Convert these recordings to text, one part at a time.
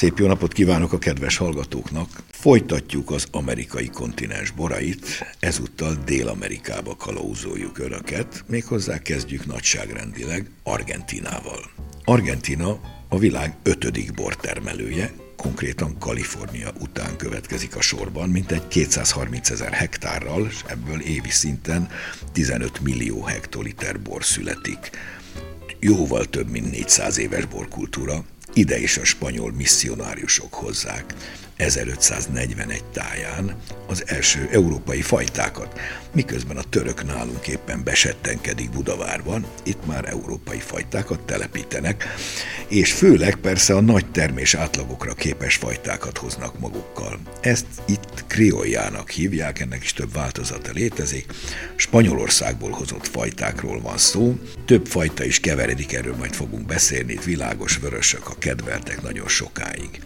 Szép jó napot kívánok a kedves hallgatóknak! Folytatjuk az amerikai kontinens borait, ezúttal Dél-Amerikába kalauzoljuk öröket, méghozzá kezdjük nagyságrendileg Argentinával. Argentina a világ ötödik bortermelője, konkrétan Kalifornia után következik a sorban, mint egy 230 ezer hektárral, és ebből évi szinten 15 millió hektoliter bor születik. Jóval több mint 400 éves borkultúra, ide is a spanyol misszionáriusok hozzák. 1541 táján az első európai fajtákat, miközben a török nálunk éppen besettenkedik Budavárban, itt már európai fajtákat telepítenek, és főleg persze a nagy termés átlagokra képes fajtákat hoznak magukkal. Ezt itt krioljának hívják, ennek is több változata létezik. Spanyolországból hozott fajtákról van szó, több fajta is keveredik, erről majd fogunk beszélni, itt világos vörösök a kedveltek nagyon sokáig.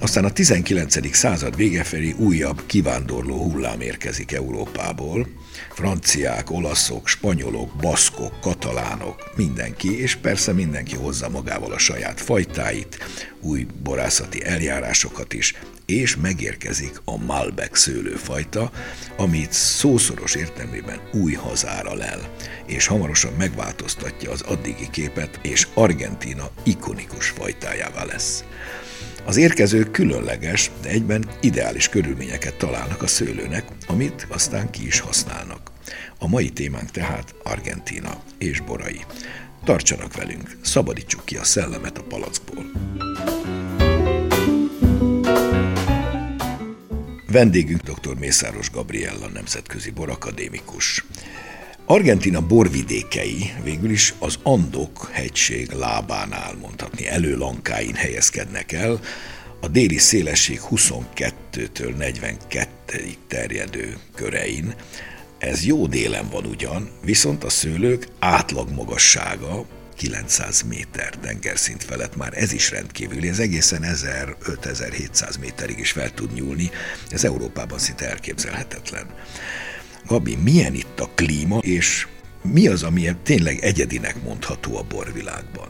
Aztán a 19. század vége felé újabb kivándorló hullám érkezik Európából. Franciák, olaszok, spanyolok, baszkok, katalánok, mindenki, és persze mindenki hozza magával a saját fajtáit, új borászati eljárásokat is, és megérkezik a Malbec szőlőfajta, amit szószoros értelmében új hazára lel, és hamarosan megváltoztatja az addigi képet, és Argentina ikonikus fajtájává lesz. Az érkezők különleges, de egyben ideális körülményeket találnak a szőlőnek, amit aztán ki is használnak. A mai témánk tehát Argentina és borai. Tartsanak velünk, szabadítsuk ki a szellemet a palackból. Vendégünk dr. Mészáros Gabriella, nemzetközi borakadémikus. Argentina borvidékei végül is az Andok hegység lábánál mondhatni előlankáin helyezkednek el, a déli szélesség 22-től 42 terjedő körein. Ez jó délen van ugyan, viszont a szőlők átlag magassága 900 méter tengerszint felett már ez is rendkívüli, ez egészen 1500-1700 méterig is fel tud nyúlni, ez Európában szinte elképzelhetetlen. Gabi, milyen itt a klíma, és mi az, ami tényleg egyedinek mondható a borvilágban?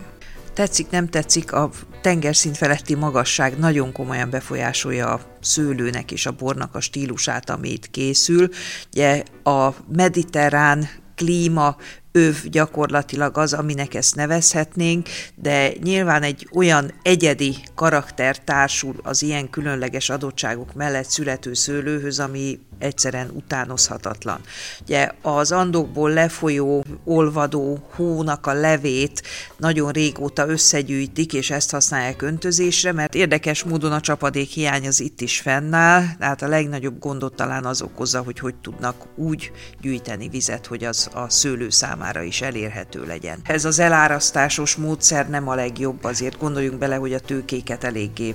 Tetszik, nem tetszik, a tengerszint feletti magasság nagyon komolyan befolyásolja a szőlőnek és a bornak a stílusát, amit készül. Ugye a mediterrán klíma öv gyakorlatilag az, aminek ezt nevezhetnénk, de nyilván egy olyan egyedi karakter társul az ilyen különleges adottságok mellett születő szőlőhöz, ami egyszerűen utánozhatatlan. Ugye az andokból lefolyó, olvadó hónak a levét nagyon régóta összegyűjtik, és ezt használják öntözésre, mert érdekes módon a csapadék hiány az itt is fennáll, tehát a legnagyobb gondot talán az okozza, hogy hogy tudnak úgy gyűjteni vizet, hogy az a szőlő számára is elérhető legyen. Ez az elárasztásos módszer nem a legjobb, azért gondoljunk bele, hogy a tőkéket eléggé...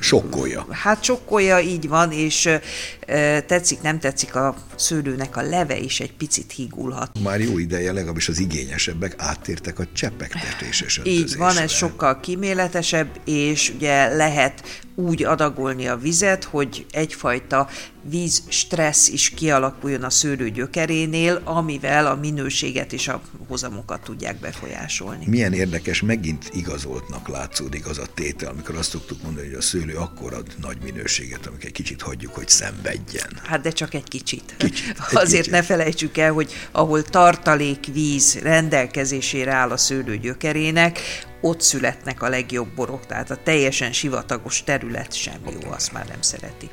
Sokkolja. Hát sokkolja, így van, és tetszik, nem tetszik, a szőlőnek a leve is egy picit hígulhat. Már jó ideje, legalábbis az igényesebbek áttértek a csepegtetéses Így van, ez sokkal kíméletesebb, és ugye lehet úgy adagolni a vizet, hogy egyfajta víz stressz is kialakuljon a szőlő gyökerénél, amivel a minőséget és a hozamokat tudják befolyásolni. Milyen érdekes, megint igazoltnak látszódik az a tétel, amikor azt szoktuk mondani, hogy a szőlő akkor ad nagy minőséget, amikor egy kicsit hagyjuk, hogy szenvedjen. Hát de csak egy kicsit. kicsit egy Azért kicsit. ne felejtsük el, hogy ahol tartalék víz rendelkezésére áll a szőlő gyökerének, ott születnek a legjobb borok, tehát a teljesen sivatagos terület sem jó, azt már nem szereti.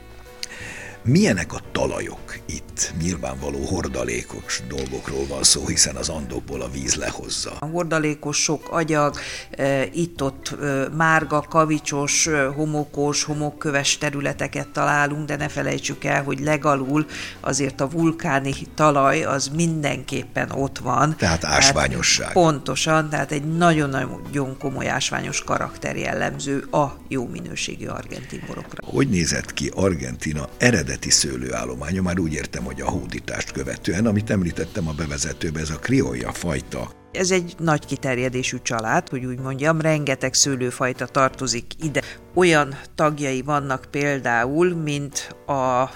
Milyenek a talajok itt? Nyilvánvaló hordalékos dolgokról van szó, hiszen az andokból a víz lehozza. A hordalékos sok agyag, e, itt-ott e, márga, kavicsos, e, homokos, homokköves területeket találunk, de ne felejtsük el, hogy legalul azért a vulkáni talaj az mindenképpen ott van. Tehát ásványosság. Tehát pontosan, tehát egy nagyon-nagyon komoly ásványos karakter jellemző a jó minőségű argentin borokra. Hogy nézett ki Argentina eredeti eredeti szőlőállománya, már úgy értem, hogy a hódítást követően, amit említettem a bevezetőben, ez a kriolja fajta. Ez egy nagy kiterjedésű család, hogy úgy mondjam, rengeteg szőlőfajta tartozik ide. Olyan tagjai vannak például, mint a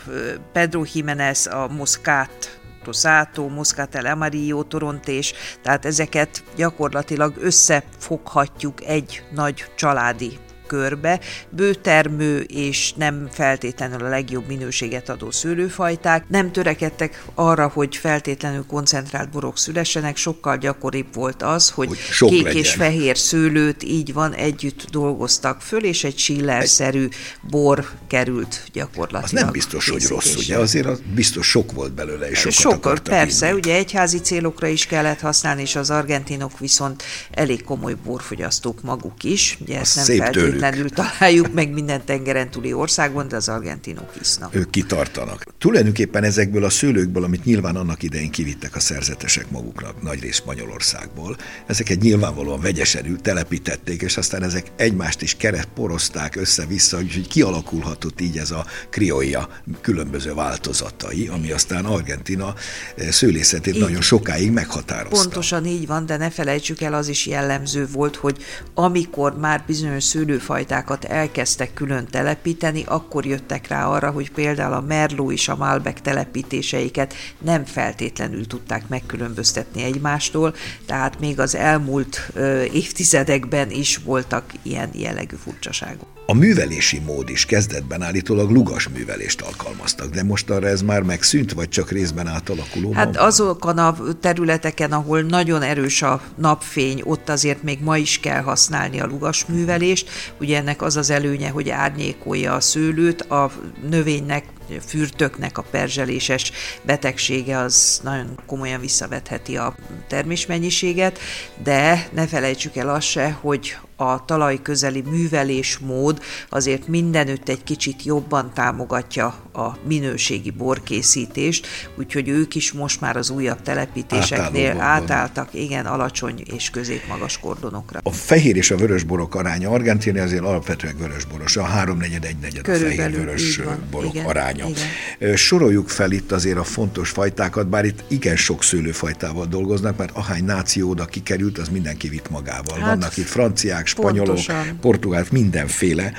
Pedro Jiménez, a Moscat Rosato, Moscatel Amarillo, Torontés, tehát ezeket gyakorlatilag összefoghatjuk egy nagy családi körbe, bőtermő és nem feltétlenül a legjobb minőséget adó szőlőfajták. Nem törekedtek arra, hogy feltétlenül koncentrált borok szülessenek, sokkal gyakoribb volt az, hogy, hogy kék legyen. és fehér szőlőt így van együtt dolgoztak föl, és egy sillerszerű bor került gyakorlatilag. Az nem biztos, hogy rossz, ugye? Azért az biztos sok volt belőle, és sokat Sokkal, persze, inni. ugye egyházi célokra is kellett használni, és az argentinok viszont elég komoly borfogyasztók maguk is. Ugye ezt nem feltétlenül tőlük. találjuk meg minden tengeren túli országban, de az argentinok isznak. Ők kitartanak. Tulajdonképpen ezekből a szőlőkből, amit nyilván annak idején kivittek a szerzetesek maguknak, nagyrészt Spanyolországból, ezeket nyilvánvalóan vegyesen telepítették, és aztán ezek egymást is keret porozták össze-vissza, úgyhogy kialakulhatott így ez a kriolla különböző változatai, ami aztán Argentina eh, szőlészetét így, nagyon sokáig meghatározta. Pontosan így van, de ne felejtsük el, az is jellemző volt, hogy amikor már bizonyos szőlőfajtákat elkezdtek külön telepíteni, akkor jöttek rá arra, hogy például a Merlot és a Malbec telepítéseiket nem feltétlenül tudták megkülönböztetni egymástól, tehát még az elmúlt évtizedekben is voltak ilyen jellegű furcsaságok. A művelési mód is kezdetben állítólag lugas művelést alkalmaztak, de most arra ez már megszűnt, vagy csak részben átalakuló? Hát azokon a területeken, ahol nagyon erős a napfény, ott azért még ma is kell használni a lugas művelést. Ugye ennek az az előnye, hogy árnyékolja a szőlőt, a növénynek fürtöknek a perzseléses betegsége az nagyon komolyan visszavetheti a termésmennyiséget, de ne felejtsük el azt se, hogy a talaj közeli művelésmód azért mindenütt egy kicsit jobban támogatja a minőségi borkészítést, úgyhogy ők is most már az újabb telepítéseknél átálltak, igen, alacsony és középmagas kordonokra. A fehér és a vörös borok aránya Argentina azért alapvetően vörösboros, a háromnegyed, egynegyed a fehér vörös borok igen, aránya. Igen. Soroljuk fel itt azért a fontos fajtákat, bár itt igen sok szőlőfajtával dolgoznak, mert ahány náció oda kikerült, az mindenki vitt magával. Hát, Vannak itt franciák, spanyolok, Pontosan. portugált, mindenféle.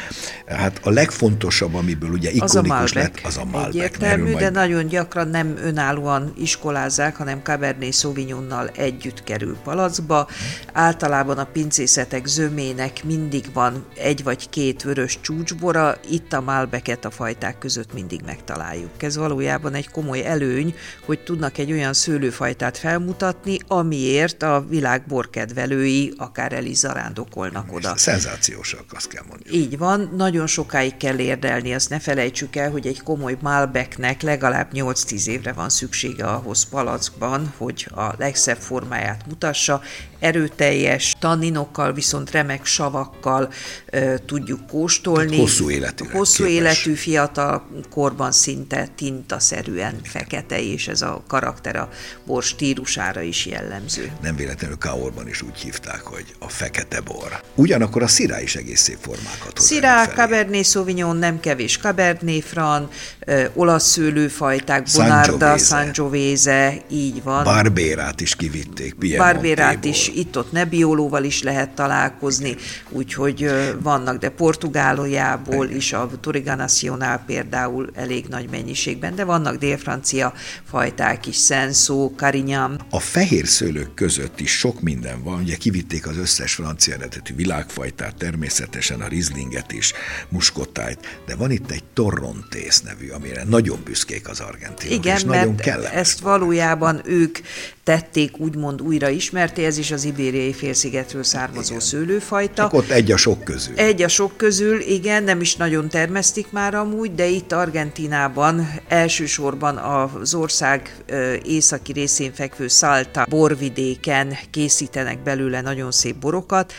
Hát a legfontosabb, amiből ugye ikonikus lett, az a Malbec. Egyértelmű, de nagyon gyakran nem önállóan iskolázzák, hanem Cabernet Sauvignonnal együtt kerül palacba. Általában a pincészetek zömének mindig van egy vagy két vörös csúcsbora, itt a Malbeket a fajták között mindig megtaláljuk. Ez valójában egy komoly előny, hogy tudnak egy olyan szőlőfajtát felmutatni, amiért a világ borkedvelői akár el is zarándokolnak oda. Szenzációsak, azt kell mondani. Így van, nagyon sokáig kell érdelni, azt ne felejtsük el, hogy egy komoly Malbecnek legalább 8-10 évre van szüksége ahhoz palackban, hogy a legszebb formáját mutassa, erőteljes tanninokkal, viszont remek savakkal e, tudjuk kóstolni. Tehát hosszú életű. Hosszú képes. életű, fiatal korban szinte tintaszerűen fekete, és ez a karakter a bor stílusára is jellemző. Nem véletlenül Kaorban is úgy hívták, hogy a fekete bor. Ugyanakkor a szirá is egész szép formákat hoz Szirá, Cabernet Sauvignon, nem kevés Cabernet Franc, ö, olasz szőlőfajták, Bonarda, Sangiovese, így van. Barbérát is kivitték, Barbérát is itt-ott Nebbiolóval is lehet találkozni, úgyhogy vannak, de Portugálójából is, a Toriga Nacional például elég nagy mennyiségben, de vannak dél-francia fajták is, Senso, Carignan. A fehér szőlők között is sok minden van, ugye kivitték az összes francia eredetű világfajtát, természetesen a rizlinget is, muskotájt, de van itt egy torrontész nevű, amire nagyon büszkék az argentinok, Igen, és mert nagyon kellemes. ezt valójában ők tették úgymond újra ismerté, ez is az ibériai félszigetről származó igen. szőlőfajta. Csak ott egy a sok közül. Egy a sok közül, igen, nem is nagyon termesztik már amúgy, de itt Argentinában elsősorban az ország északi részén fekvő Salta borvidéken készítenek belőle nagyon szép borokat,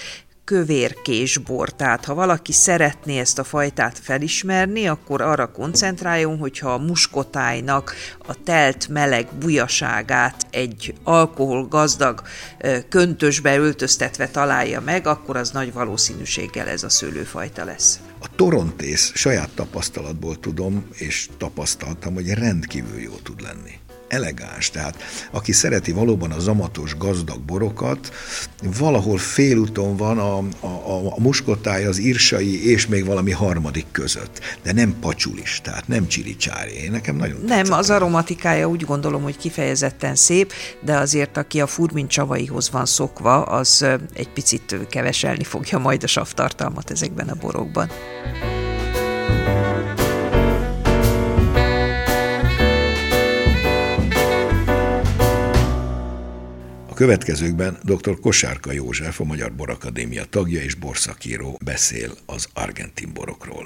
kövérkésbor. Tehát ha valaki szeretné ezt a fajtát felismerni, akkor arra koncentráljon, hogyha a muskotájnak a telt meleg bujaságát egy alkoholgazdag köntösbe öltöztetve találja meg, akkor az nagy valószínűséggel ez a szőlőfajta lesz. A torontész saját tapasztalatból tudom, és tapasztaltam, hogy rendkívül jó tud lenni. Elegáns. Tehát aki szereti valóban a zamatos, gazdag borokat, valahol félúton van a, a, a muskotája, az írsai és még valami harmadik között. De nem pacsulis, tehát nem csiricsári. Én nekem nagyon Nem, az aromatikája úgy gondolom, hogy kifejezetten szép, de azért aki a furmin csavaihoz van szokva, az egy picit keveselni fogja majd a savtartalmat ezekben a borokban. Következőkben dr. Kosárka József, a Magyar Borakadémia tagja és borszakíró beszél az argentin borokról.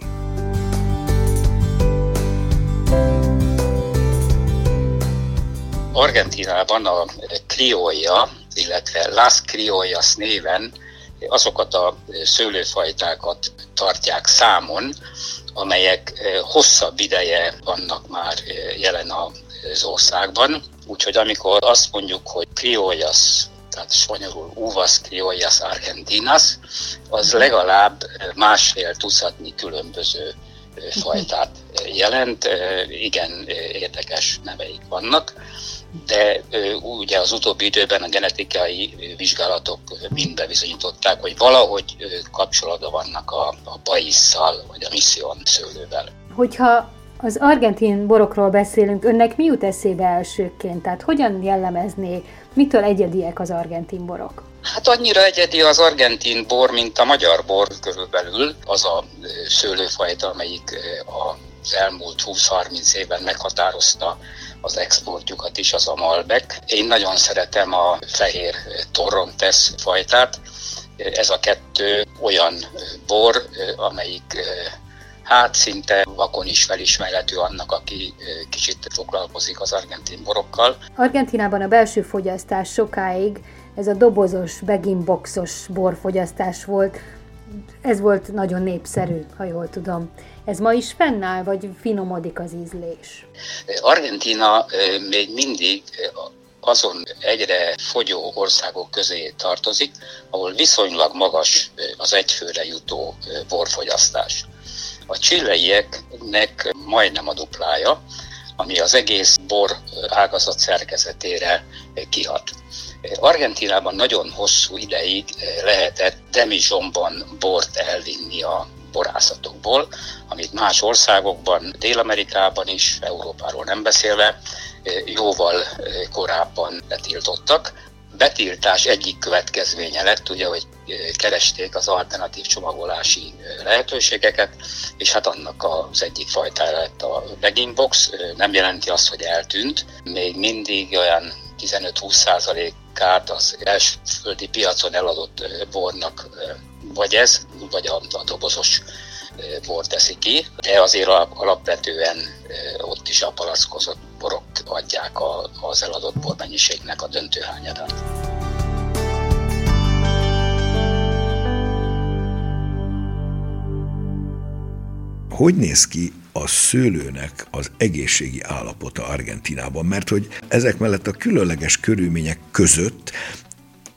Argentinában a Criolla, illetve Las Criollas néven azokat a szőlőfajtákat tartják számon, amelyek hosszabb ideje vannak már jelen az országban. Úgyhogy amikor azt mondjuk, hogy criollas, tehát spanyolul uvas criollas argentinas, az legalább másfél tucatnyi különböző fajtát jelent. Igen, érdekes neveik vannak, de ugye az utóbbi időben a genetikai vizsgálatok mind bebizonyították, hogy valahogy kapcsolatban vannak a, a baisszal, vagy a mission szőlővel. Hogyha az argentin borokról beszélünk, önnek mi jut eszébe elsőként? Tehát hogyan jellemezné, mitől egyediek az argentin borok? Hát annyira egyedi az argentin bor, mint a magyar bor körülbelül. Az a szőlőfajta, amelyik az elmúlt 20-30 évben meghatározta az exportjukat is, az a Malbec. Én nagyon szeretem a fehér Torrontes fajtát. Ez a kettő olyan bor, amelyik hát szinte vakon is felismerhető annak, aki kicsit foglalkozik az argentin borokkal. Argentinában a belső fogyasztás sokáig ez a dobozos, beginboxos borfogyasztás volt. Ez volt nagyon népszerű, ha jól tudom. Ez ma is fennáll, vagy finomodik az ízlés? Argentina még mindig azon egyre fogyó országok közé tartozik, ahol viszonylag magas az egyfőre jutó borfogyasztás. A csilleieknek majdnem a duplája, ami az egész bor ágazat szerkezetére kihat. Argentinában nagyon hosszú ideig lehetett demizsomban bort elvinni a borászatokból, amit más országokban, Dél-Amerikában is, Európáról nem beszélve, jóval korábban betiltottak betiltás egyik következménye lett, ugye, hogy keresték az alternatív csomagolási lehetőségeket, és hát annak az egyik fajtája lett a bagging box. Nem jelenti azt, hogy eltűnt, még mindig olyan 15-20 százalékát az elsőföldi piacon eladott bornak vagy ez, vagy a, a dobozos bor teszi ki, de azért alapvetően ott is a palackozott borok adják az eladott bormennyiségnek a döntő hányadát. Hogy néz ki a szőlőnek az egészségi állapota Argentinában, mert hogy ezek mellett a különleges körülmények között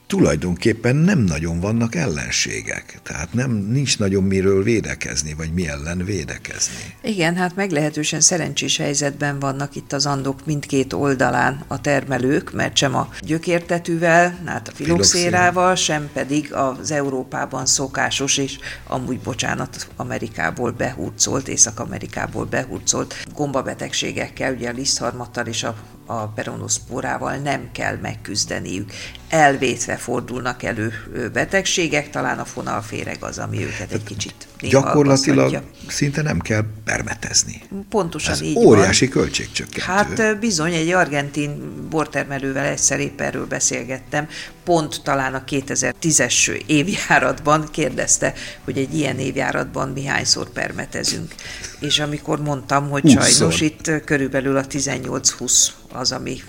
tulajdonképpen nem nagyon vannak ellenségek. Tehát nem, nincs nagyon miről védekezni, vagy mi ellen védekezni. Igen, hát meglehetősen szerencsés helyzetben vannak itt az andok mindkét oldalán a termelők, mert sem a gyökértetűvel, hát a filoxérával, sem pedig az Európában szokásos, és amúgy, bocsánat, Amerikából behurcolt, Észak-Amerikából behurcolt gombabetegségekkel, ugye a lisztharmattal és a a peronoszporával nem kell megküzdeniük. Elvétve fordulnak elő betegségek, talán a fonalféreg az, ami őket egy kicsit Gyakorlatilag szinte nem kell permetezni. Pontosan Ez így óriási van. költségcsökkentő. Hát bizony, egy argentin bortermelővel egyszer épp erről beszélgettem, pont talán a 2010-es évjáratban kérdezte, hogy egy ilyen évjáratban mi hányszor permetezünk. És amikor mondtam, hogy Húszszor. sajnos itt körülbelül a 18-20 az, ami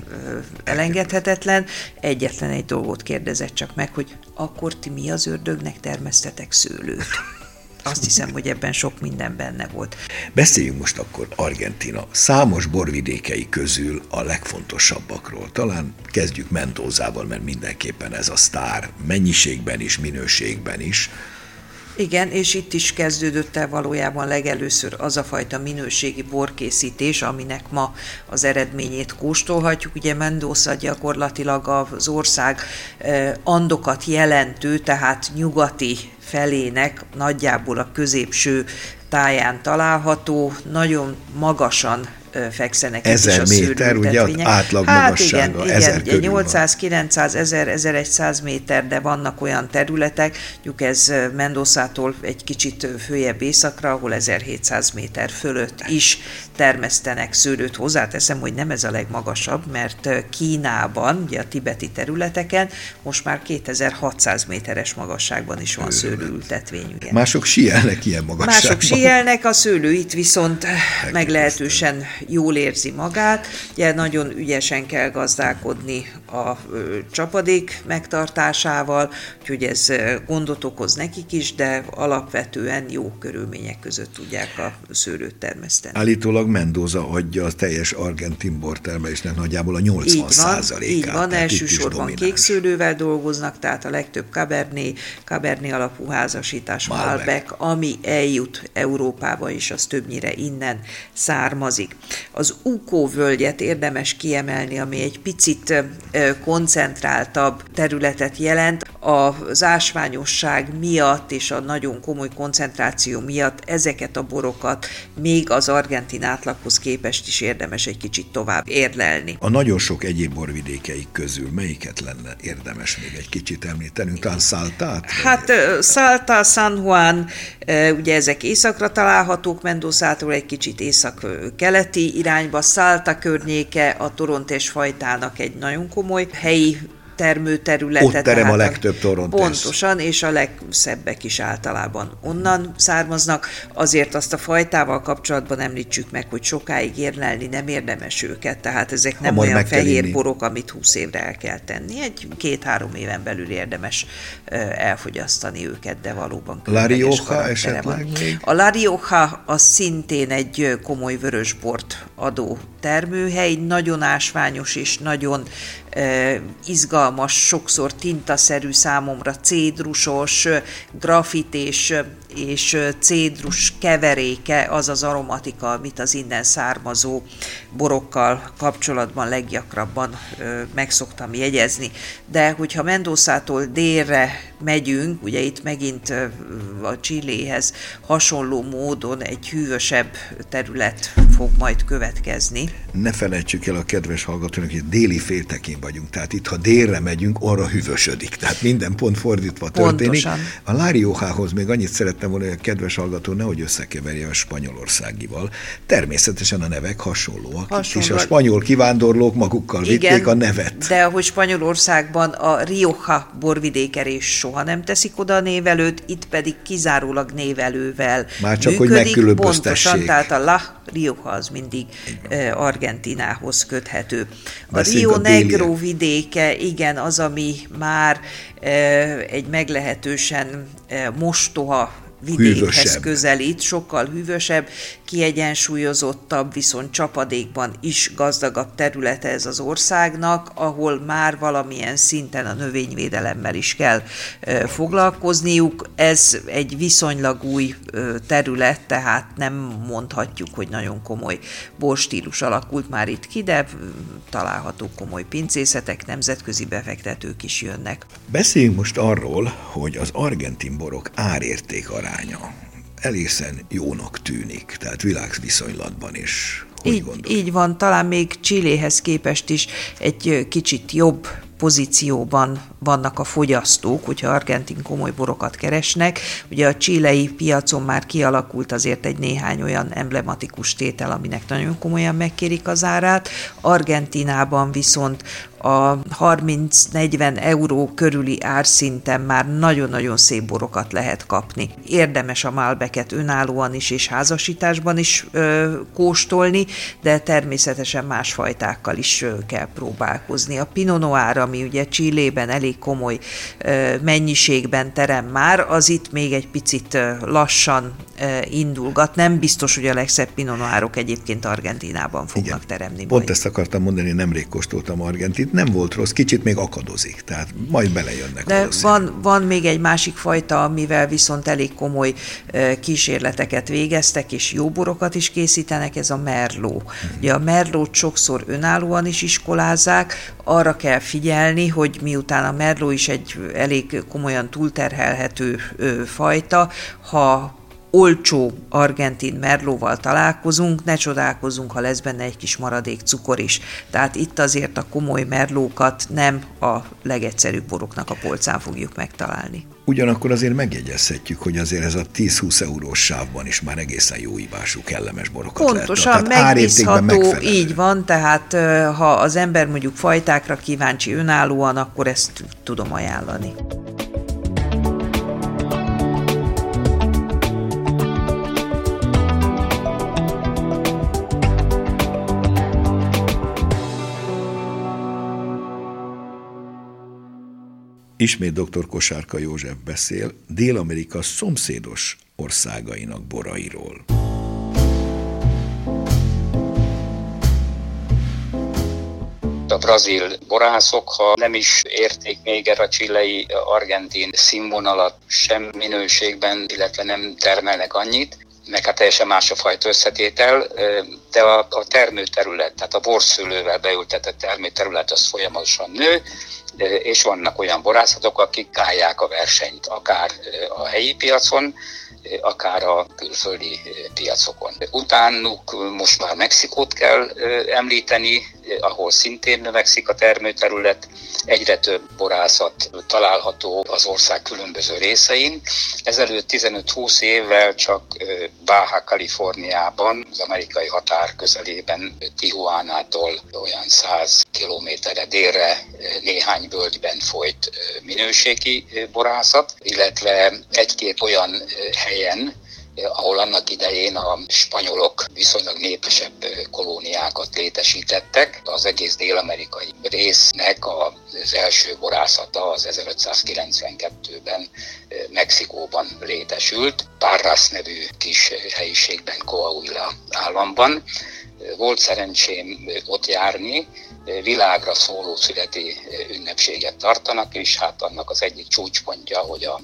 elengedhetetlen, egyetlen egy dolgot kérdezett csak meg, hogy akkor ti mi az ördögnek termesztetek szőlőt? Azt hiszem, hogy ebben sok minden benne volt. Beszéljünk most akkor Argentina számos borvidékei közül a legfontosabbakról. Talán kezdjük Mentózával, mert mindenképpen ez a sztár mennyiségben is, minőségben is. Igen, és itt is kezdődött el valójában legelőször az a fajta minőségi borkészítés, aminek ma az eredményét kóstolhatjuk. Ugye Mendoza gyakorlatilag az ország andokat jelentő, tehát nyugati felének nagyjából a középső táján található, nagyon magasan fekszenek ezer is a méter, ugye átlag hát magassága, igen, ezer igen, 800, 900, 1000, 1100 méter, de vannak olyan területek, mondjuk ez Mendozától egy kicsit följebb északra, ahol 1700 méter fölött is termesztenek szőlőt. Hozzáteszem, hogy nem ez a legmagasabb, mert Kínában, ugye a tibeti területeken most már 2600 méteres magasságban is van szőlőültetvény. Mások sielnek ilyen magasságban. Mások sielnek, a szőlő itt viszont meglehetősen jól érzi magát. Ugye nagyon ügyesen kell gazdálkodni a csapadék megtartásával, úgyhogy ez gondot okoz nekik is, de alapvetően jó körülmények között tudják a szőlőt termeszteni. Állítólag Mendoza adja a teljes argentin bortermelésnek nagyjából a 80 százalékát. Így van, elsősorban kékszőlővel dolgoznak, tehát a legtöbb Cabernet, Cabernet alapú házasítás, Malbec, Malbec ami eljut Európába is, az többnyire innen származik. Az Ukó völgyet érdemes kiemelni, ami egy picit koncentráltabb területet jelent. Az ásványosság miatt és a nagyon komoly koncentráció miatt ezeket a borokat még az argentin átlaghoz képest is érdemes egy kicsit tovább érlelni. A nagyon sok egyéb borvidékeik közül melyiket lenne érdemes még egy kicsit említeni? Talán Saltát? Hát Salta, San Juan, ugye ezek északra találhatók, Mendozától egy kicsit észak-keleti irányba, Salta környéke a torontés fajtának egy nagyon komoly helyi termőterülete. Ott terem a legtöbb torontés. Pontosan, és a legszebbek is általában onnan származnak. Azért azt a fajtával kapcsolatban említsük meg, hogy sokáig érlelni nem érdemes őket, tehát ezek nem Hamar olyan fehér borok, amit 20 évre el kell tenni. Egy két-három éven belül érdemes elfogyasztani őket, de valóban La Rioja esetleg még? A La Rioja az szintén egy komoly vörösbort adó termőhely, nagyon ásványos és nagyon izgalmas, sokszor tintaszerű számomra, cédrusos, grafités és cédrus keveréke az az aromatika, amit az innen származó borokkal kapcsolatban leggyakrabban meg szoktam jegyezni. De hogyha Mendozától délre megyünk, ugye itt megint a Csilléhez hasonló módon egy hűvösebb terület fog majd következni. Ne felejtsük el a kedves hallgatónak, hogy déli féltekén vagyunk, tehát itt, ha délre megyünk, arra hűvösödik, tehát minden pont fordítva történik. Pontosan. A Láriohához még annyit szerettem volna, hogy a kedves hallgató nehogy összekeverje a spanyolországival. Természetesen a nevek hasonlóak, Hasonló. és a spanyol kivándorlók magukkal Igen, vitték a nevet. de ahogy Spanyolországban a Rioja borvidékerés soha nem teszik oda a névelőt, itt pedig kizárólag névelővel Már csak, működik, hogy megkülönböztessék. Pontosan, tehát a La Rioja az mindig Argentinához köthető. A Rio a Negro vidéke, igen, az, ami már egy meglehetősen mostoha vidékhez hűvösebb. közelít, sokkal hűvösebb, kiegyensúlyozottabb, viszont csapadékban is gazdagabb területe ez az országnak, ahol már valamilyen szinten a növényvédelemmel is kell foglalkozniuk. Ez egy viszonylag új terület, tehát nem mondhatjuk, hogy nagyon komoly borstílus alakult már itt ki, de található komoly pincészetek, nemzetközi befektetők is jönnek. Beszéljünk most arról, hogy az argentin borok árérték aránya egészen jónak tűnik, tehát világviszonylatban is. Hogy így, így van, talán még Csilléhez képest is egy kicsit jobb pozícióban vannak a fogyasztók, hogyha argentin komoly borokat keresnek. Ugye a csilei piacon már kialakult azért egy néhány olyan emblematikus tétel, aminek nagyon komolyan megkérik az árát. Argentinában viszont a 30-40 euró körüli árszinten már nagyon-nagyon szép borokat lehet kapni. Érdemes a Malbeket önállóan is és házasításban is ö, kóstolni, de természetesen más fajtákkal is ö, kell próbálkozni. A Pinot Noir, ami ugye Csillében elég komoly ö, mennyiségben terem már, az itt még egy picit ö, lassan ö, indulgat. Nem biztos, hogy a legszebb Pinot Noirok egyébként Argentinában fognak Igen. teremni. Pont majd. ezt akartam mondani, nemrég kóstoltam Argentin itt nem volt rossz, kicsit még akadozik, tehát majd belejönnek De van, van még egy másik fajta, amivel viszont elég komoly kísérleteket végeztek, és jó borokat is készítenek, ez a merló. Uh-huh. Ugye a merlót sokszor önállóan is iskolázzák, arra kell figyelni, hogy miután a merló is egy elég komolyan túlterhelhető fajta, ha olcsó argentin merlóval találkozunk, ne csodálkozunk, ha lesz benne egy kis maradék cukor is. Tehát itt azért a komoly merlókat nem a legegyszerűbb boroknak a polcán fogjuk megtalálni. Ugyanakkor azért megjegyezhetjük, hogy azért ez a 10-20 eurós sávban is már egészen jó ívású, kellemes borokat Pontosan, lehet. megbízható, így van, tehát ha az ember mondjuk fajtákra kíváncsi önállóan, akkor ezt tudom ajánlani. Ismét dr. Kosárka József beszél Dél-Amerika szomszédos országainak borairól. a brazil borászok, ha nem is érték még erre a csilei argentin színvonalat sem minőségben, illetve nem termelnek annyit, meg hát teljesen más a fajta összetétel, de a, a termőterület, tehát a borszülővel beültetett termőterület az folyamatosan nő, és vannak olyan borászatok, akik állják a versenyt, akár a helyi piacon, akár a külföldi piacokon. Utánuk most már Mexikót kell említeni, ahol szintén növekszik a termőterület, egyre több borászat található az ország különböző részein. Ezelőtt 15-20 évvel csak Baja Kaliforniában, az amerikai határ közelében, Tijuánától olyan 100 kilométerre délre néhány völgyben folyt minőségi borászat, illetve egy-két olyan helyen, ahol annak idején a spanyolok viszonylag népesebb kolóniákat létesítettek. Az egész dél-amerikai résznek az első borászata az 1592-ben Mexikóban létesült, Parras nevű kis helyiségben, Coahuila államban. Volt szerencsém ott járni, világra szóló születi ünnepséget tartanak, és hát annak az egyik csúcspontja, hogy a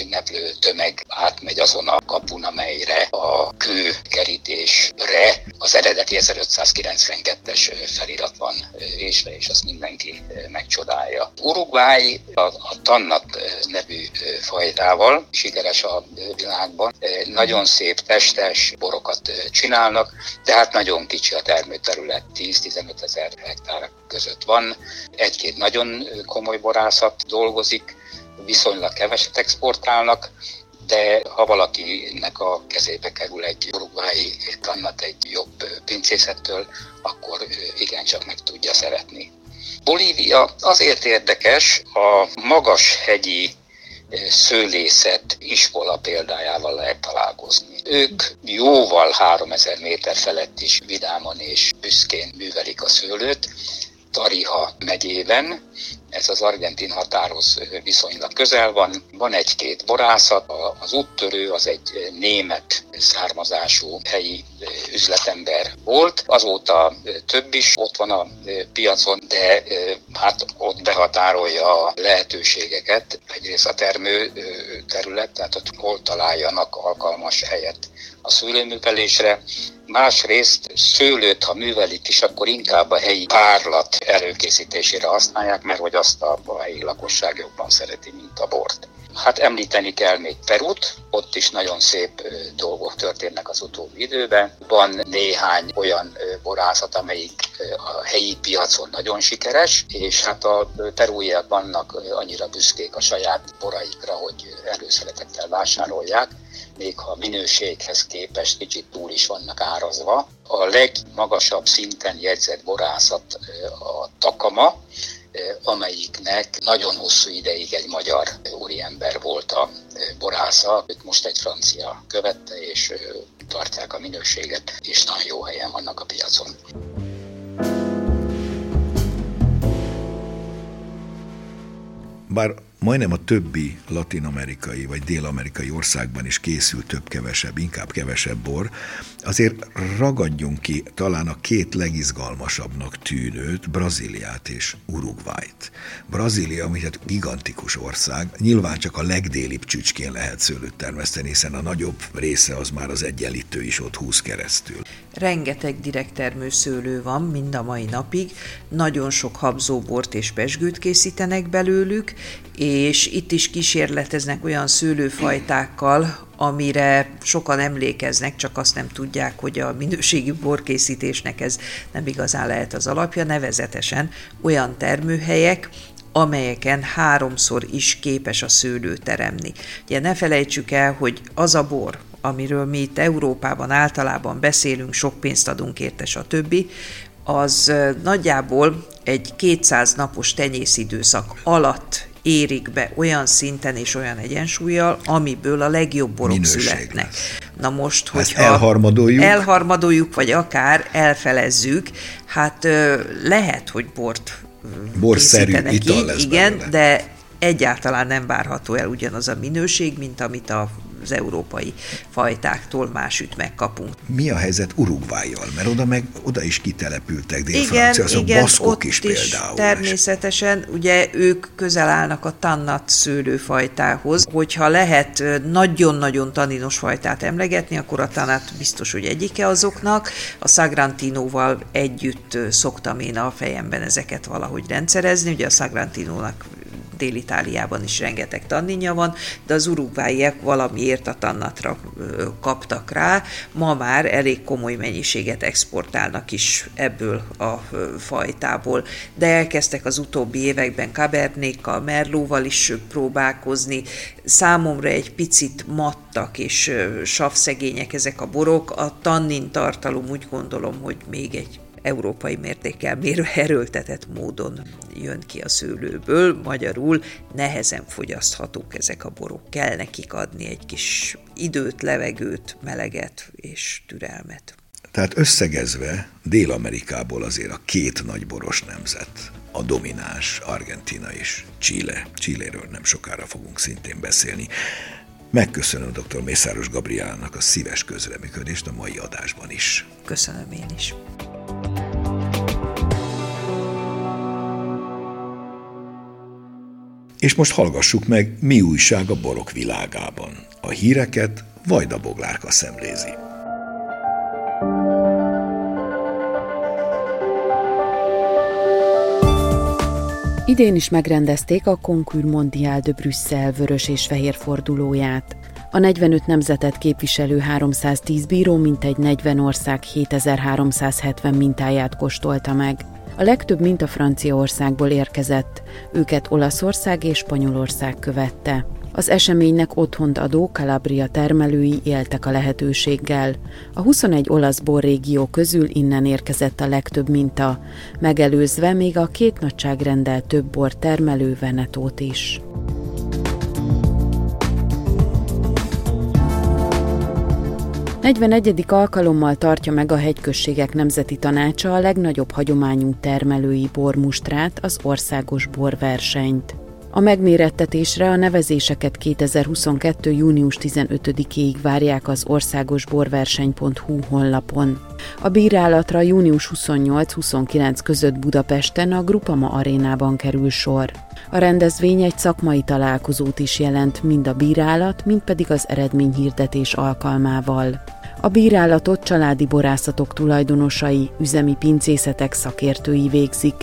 ünneplő tömeg átmegy azon a kapun, amelyre a kőkerítésre az eredeti 1592-es felirat van vésve, és azt mindenki megcsodálja. Uruguay a, a Tannat nevű fajtával sikeres a világban. Nagyon szép testes borokat csinálnak, de hát nagyon kicsi a termőterület, 10-15 ezer hektár között van. Egy-két nagyon komoly borászat dolgozik, viszonylag keveset exportálnak, de ha valakinek a kezébe kerül egy urugvái tannat egy jobb pincészettől, akkor igencsak meg tudja szeretni. Bolívia azért érdekes, a magas hegyi szőlészet iskola példájával lehet találkozni. Ők jóval 3000 méter felett is vidáman és büszkén művelik a szőlőt, Tariha megyében, ez az argentin határhoz viszonylag közel van. Van egy-két borászat, az úttörő az egy német származású helyi üzletember volt. Azóta több is ott van a piacon, de hát ott behatárolja a lehetőségeket. Egyrészt a termő terület, tehát ott hol találjanak alkalmas helyet a szőlőművelésre, másrészt szőlőt, ha művelik is, akkor inkább a helyi párlat előkészítésére használják, mert hogy azt a, helyi lakosság jobban szereti, mint a bort. Hát említeni kell még Perut, ott is nagyon szép dolgok történnek az utóbbi időben. Van néhány olyan borászat, amelyik a helyi piacon nagyon sikeres, és hát a perúiak vannak annyira büszkék a saját boraikra, hogy előszeretettel vásárolják még ha minőséghez képest kicsit túl is vannak árazva. A legmagasabb szinten jegyzett borászat a Takama, amelyiknek nagyon hosszú ideig egy magyar úriember volt a borásza, őt most egy francia követte, és tartják a minőséget, és nagyon jó helyen vannak a piacon. bár majdnem a többi latinamerikai vagy dél-amerikai országban is készül több-kevesebb, inkább kevesebb bor, azért ragadjunk ki talán a két legizgalmasabbnak tűnőt, Brazíliát és Uruguayt. Brazília, ami hát gigantikus ország, nyilván csak a legdélibb csücskén lehet szőlőt termeszteni, hiszen a nagyobb része az már az egyenlítő is ott húz keresztül. Rengeteg direkttermő szőlő van mind a mai napig, nagyon sok habzóbort és pesgőt készítenek belőlük, és itt is kísérleteznek olyan szőlőfajtákkal, amire sokan emlékeznek, csak azt nem tudják, hogy a minőségi borkészítésnek ez nem igazán lehet az alapja, nevezetesen olyan termőhelyek, amelyeken háromszor is képes a szőlő teremni. Ugye ne felejtsük el, hogy az a bor, amiről mi itt Európában általában beszélünk, sok pénzt adunk érte, stb., az nagyjából egy 200 napos tenyészidőszak alatt érik be olyan szinten és olyan egyensúlyjal, amiből a legjobb borok Minőség születnek. Lesz. Na most, hogyha elharmadoljuk. elharmadoljuk, vagy akár elfelezzük, hát lehet, hogy bort Borszerű ital lesz Igen, belőle. de egyáltalán nem várható el ugyanaz a minőség, mint amit a az európai fajtáktól más üt megkapunk. Mi a helyzet Uruguayjal? Mert oda meg oda is kitelepültek dél-francia, azok igen, baszkok is, is például. Természetesen, ugye ők közel állnak a tannat szőlőfajtához. Hogyha lehet nagyon-nagyon taninos fajtát emlegetni, akkor a tanat biztos, hogy egyike azoknak. A Sagrantinoval együtt szoktam én a fejemben ezeket valahogy rendszerezni. Ugye a Sagrantinónak Dél-Itáliában is rengeteg tanninja van, de az urugváiek valamiért a tannatra kaptak rá. Ma már elég komoly mennyiséget exportálnak is ebből a fajtából, de elkezdtek az utóbbi években Cabernékkal, Merlóval is próbálkozni. Számomra egy picit mattak és savszegények ezek a borok. A tannin tartalom úgy gondolom, hogy még egy európai mértékkel mérve erőltetett módon jön ki a szőlőből, magyarul nehezen fogyaszthatók ezek a borok. Kell nekik adni egy kis időt, levegőt, meleget és türelmet. Tehát összegezve Dél-Amerikából azért a két nagy boros nemzet, a domináns Argentina és Chile. Chiléről nem sokára fogunk szintén beszélni. Megköszönöm dr. Mészáros Gabriának a szíves közreműködést a mai adásban is. Köszönöm én is. És most hallgassuk meg, mi újság a borok világában. A híreket Vajda Boglárka szemlézi. Idén is megrendezték a Concours Mondial de Brüsszel vörös és fehér fordulóját. A 45 nemzetet képviselő 310 bíró mintegy 40 ország 7370 mintáját kóstolta meg. A legtöbb minta Franciaországból érkezett, őket Olaszország és Spanyolország követte. Az eseménynek otthont adó Calabria termelői éltek a lehetőséggel. A 21 olasz borrégió közül innen érkezett a legtöbb minta, megelőzve még a két nagyságrendel több bor termelő Venetót is. 41. alkalommal tartja meg a Hegyközségek Nemzeti Tanácsa a legnagyobb hagyományú termelői bormustrát, az országos borversenyt. A megmérettetésre a nevezéseket 2022. június 15-ig várják az országosborverseny.hu honlapon. A bírálatra június 28-29 között Budapesten a Grupama arénában kerül sor. A rendezvény egy szakmai találkozót is jelent mind a bírálat, mind pedig az eredményhirdetés alkalmával. A bírálatot családi borászatok tulajdonosai, üzemi pincészetek szakértői végzik,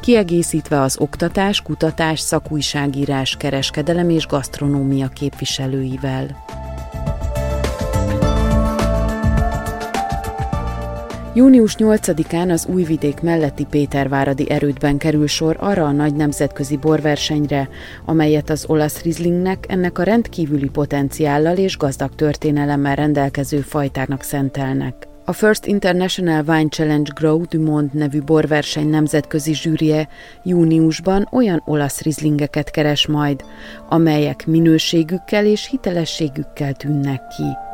kiegészítve az oktatás, kutatás, szakújságírás, kereskedelem és gasztronómia képviselőivel. Június 8-án az Újvidék melletti Péterváradi erődben kerül sor arra a nagy nemzetközi borversenyre, amelyet az olasz Rieslingnek ennek a rendkívüli potenciállal és gazdag történelemmel rendelkező fajtának szentelnek. A First International Wine Challenge Grow du Monde nevű borverseny nemzetközi zsűrie júniusban olyan olasz rizlingeket keres majd, amelyek minőségükkel és hitelességükkel tűnnek ki.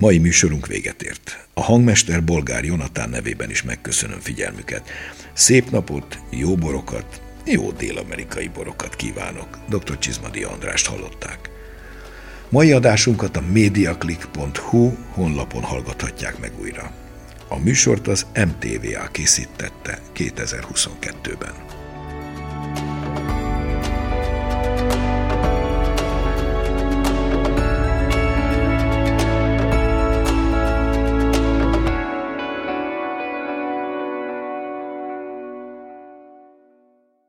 Mai műsorunk véget ért. A hangmester Bolgár Jonatán nevében is megköszönöm figyelmüket. Szép napot, jó borokat, jó dél-amerikai borokat kívánok. Dr. Csizmadi Andrást hallották. Mai adásunkat a mediaclick.hu honlapon hallgathatják meg újra. A műsort az MTVA készítette 2022-ben.